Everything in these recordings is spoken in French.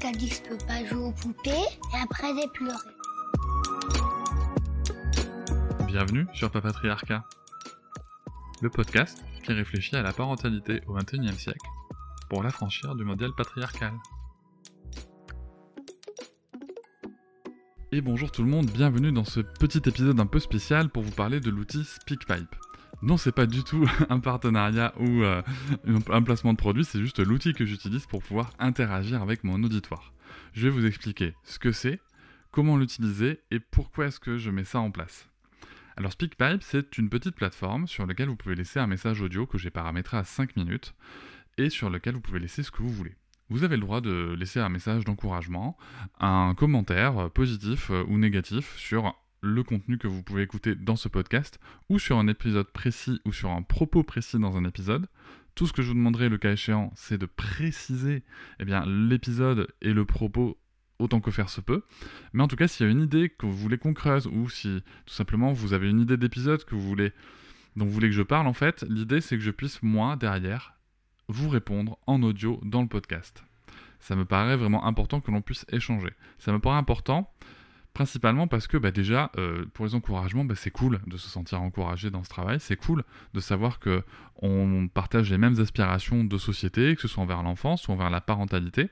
Que je peux pas jouer aux et après j'ai pleuré. Bienvenue sur Papatriarcat, le podcast qui réfléchit à la parentalité au XXIe siècle pour l'affranchir du modèle patriarcal. Et bonjour tout le monde, bienvenue dans ce petit épisode un peu spécial pour vous parler de l'outil SpeakPipe. Non, c'est pas du tout un partenariat ou euh, un placement de produit, c'est juste l'outil que j'utilise pour pouvoir interagir avec mon auditoire. Je vais vous expliquer ce que c'est, comment l'utiliser et pourquoi est-ce que je mets ça en place. Alors SpeakPipe, c'est une petite plateforme sur laquelle vous pouvez laisser un message audio que j'ai paramétré à 5 minutes et sur lequel vous pouvez laisser ce que vous voulez vous avez le droit de laisser un message d'encouragement, un commentaire euh, positif euh, ou négatif sur le contenu que vous pouvez écouter dans ce podcast, ou sur un épisode précis, ou sur un propos précis dans un épisode. Tout ce que je vous demanderai le cas échéant, c'est de préciser eh bien, l'épisode et le propos autant que faire se peut. Mais en tout cas, s'il y a une idée que vous voulez qu'on creuse, ou si tout simplement vous avez une idée d'épisode que vous voulez, dont vous voulez que je parle, en fait, l'idée c'est que je puisse, moi, derrière, vous répondre en audio dans le podcast. Ça me paraît vraiment important que l'on puisse échanger. Ça me paraît important principalement parce que bah, déjà, euh, pour les encouragements, bah, c'est cool de se sentir encouragé dans ce travail. C'est cool de savoir que on partage les mêmes aspirations de société, que ce soit envers l'enfance ou envers la parentalité.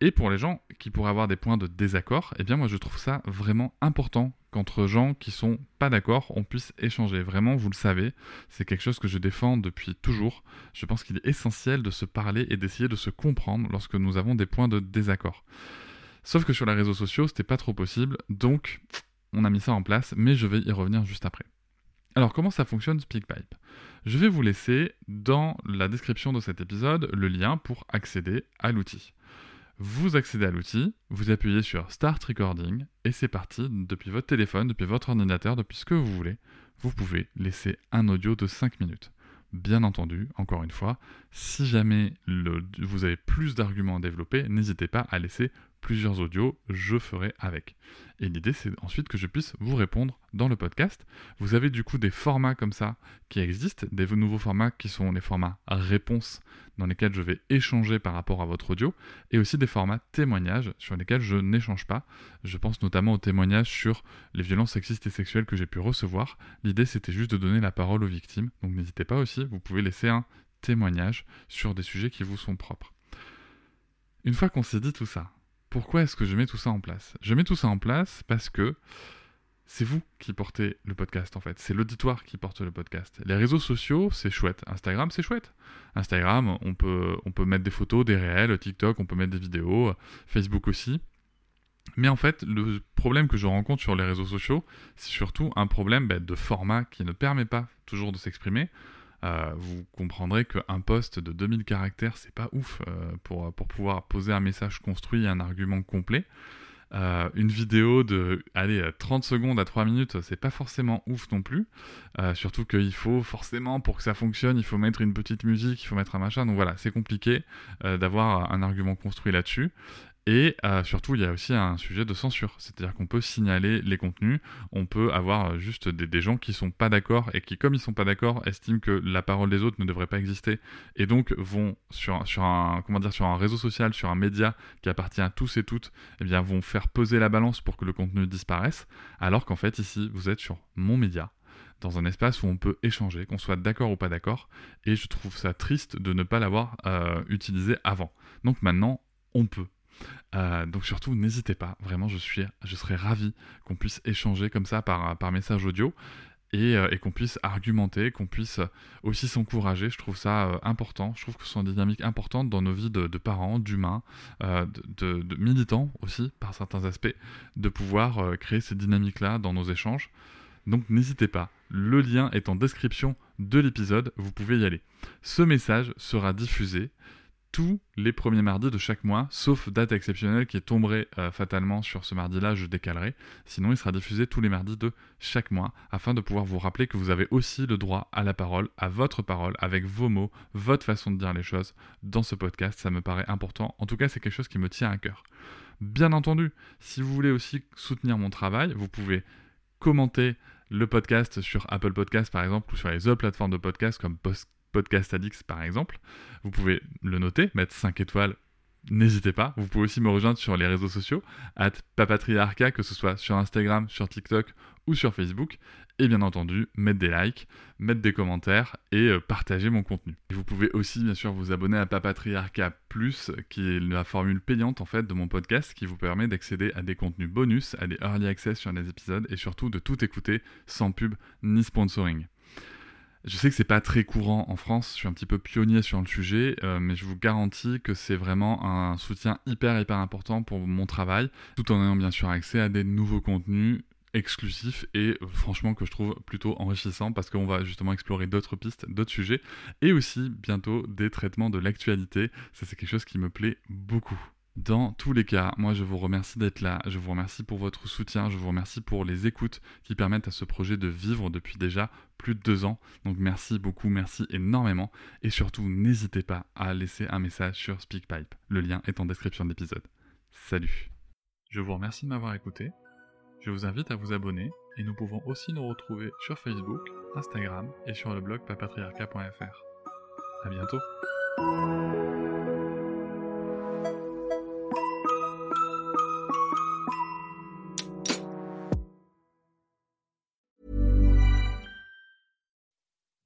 Et pour les gens qui pourraient avoir des points de désaccord, eh bien moi je trouve ça vraiment important qu'entre gens qui sont pas d'accord, on puisse échanger. Vraiment, vous le savez, c'est quelque chose que je défends depuis toujours. Je pense qu'il est essentiel de se parler et d'essayer de se comprendre lorsque nous avons des points de désaccord. Sauf que sur les réseaux sociaux, c'était pas trop possible, donc on a mis ça en place, mais je vais y revenir juste après. Alors comment ça fonctionne SpeakPipe? Je vais vous laisser dans la description de cet épisode le lien pour accéder à l'outil. Vous accédez à l'outil, vous appuyez sur Start Recording et c'est parti. Depuis votre téléphone, depuis votre ordinateur, depuis ce que vous voulez, vous pouvez laisser un audio de 5 minutes. Bien entendu, encore une fois, si jamais vous avez plus d'arguments à développer, n'hésitez pas à laisser plusieurs audios, je ferai avec. Et l'idée, c'est ensuite que je puisse vous répondre dans le podcast. Vous avez du coup des formats comme ça qui existent, des nouveaux formats qui sont les formats réponses dans lesquels je vais échanger par rapport à votre audio, et aussi des formats témoignages sur lesquels je n'échange pas. Je pense notamment aux témoignages sur les violences sexistes et sexuelles que j'ai pu recevoir. L'idée, c'était juste de donner la parole aux victimes, donc n'hésitez pas aussi, vous pouvez laisser un témoignage sur des sujets qui vous sont propres. Une fois qu'on s'est dit tout ça, pourquoi est-ce que je mets tout ça en place? Je mets tout ça en place parce que c'est vous qui portez le podcast en fait. C'est l'auditoire qui porte le podcast. Les réseaux sociaux, c'est chouette. Instagram, c'est chouette. Instagram, on peut, mettre des photos, des réels. TikTok, on peut mettre des vidéos. Facebook aussi. Mais en fait, le problème que je rencontre sur les réseaux sociaux, c'est surtout un problème bah, de format qui ne permet pas toujours de s'exprimer. Euh, vous comprendrez qu'un post de 2000 caractères, c'est pas ouf euh, pour, pour pouvoir poser un message construit et un argument complet. Euh, une vidéo de allez, 30 secondes à 3 minutes, c'est pas forcément ouf non plus. surtout qu'il faut forcément, pour que ça fonctionne, il faut mettre une petite musique, il faut mettre un machin. Donc voilà, c'est compliqué d'avoir un argument construit là-dessus. Et euh, surtout, il y a aussi un sujet de censure, c'est-à-dire qu'on peut signaler les contenus, on peut avoir euh, juste des, gens qui sont pas d'accord et qui, comme ils sont pas d'accord, estiment que la parole des autres ne devrait pas exister et donc vont sur, un comment dire sur un réseau social, sur un média qui appartient à tous et toutes, eh bien vont faire peser la balance pour que le contenu disparaisse, alors qu'en fait ici vous êtes sur mon média, dans un espace où on peut échanger, qu'on soit d'accord ou pas d'accord, et je trouve ça triste de ne pas l'avoir euh, utilisé avant. Donc maintenant, on peut. Euh, donc surtout, n'hésitez pas, vraiment, je, suis, je serais ravi qu'on puisse échanger comme ça par, message audio et, euh, et qu'on puisse argumenter, qu'on puisse aussi s'encourager. Je trouve ça euh, important, je trouve que ce sont des dynamiques importantes dans nos vies de, parents, d'humains, de, de, militants aussi, par certains aspects, de pouvoir créer ces dynamiques-là dans nos échanges. Donc n'hésitez pas, le lien est en description de l'épisode, vous pouvez y aller. Ce message sera diffusé tous les premiers mardis de chaque mois, sauf date exceptionnelle qui tomberait euh, fatalement sur ce mardi-là, je décalerai. Sinon, il sera diffusé tous les mardis de chaque mois, afin de pouvoir vous rappeler que vous avez aussi le droit à la parole, à votre parole, avec vos mots, votre façon de dire les choses dans ce podcast. Ça me paraît important. En tout cas, c'est quelque chose qui me tient à cœur. Bien entendu, si vous voulez aussi soutenir mon travail, vous pouvez commenter le podcast sur Apple Podcast par exemple ou sur les autres plateformes de podcast comme Post Podcast Addicts par exemple. Vous pouvez le noter, mettre 5 étoiles. N'hésitez pas. Vous pouvez aussi me rejoindre sur les réseaux sociaux, at papatriarca, que ce soit sur Instagram, sur TikTok ou sur Facebook. Et bien entendu, mettre des likes, mettre des commentaires et euh, partager mon contenu. vous pouvez aussi bien sûr vous abonner à Papatriarca Plus, qui est la formule payante en fait de mon podcast, qui vous permet d'accéder à des contenus bonus, à des early access sur les épisodes et surtout de tout écouter sans pub ni sponsoring. Je sais que c'est pas très courant en France, je suis un petit peu pionnier sur le sujet, euh, mais je vous garantis que c'est vraiment un soutien hyper hyper important pour mon travail, tout en ayant bien sûr accès à des nouveaux contenus exclusifs et franchement que je trouve plutôt enrichissant parce qu'on va justement explorer d'autres pistes, d'autres sujets et aussi bientôt des traitements de l'actualité. Ça c'est quelque chose qui me plaît beaucoup. Dans tous les cas, moi je vous remercie d'être là, je vous remercie pour votre soutien, je vous remercie pour les écoutes qui permettent à ce projet de vivre depuis déjà plus de deux ans. Donc merci beaucoup, merci énormément. Et surtout, n'hésitez pas à laisser un message sur SpeakPipe. Le lien est en description de l'épisode. Salut Je vous remercie de m'avoir écouté. Je vous invite à vous abonner et nous pouvons aussi nous retrouver sur Facebook, Instagram et sur le blog papatriarca.fr. A bientôt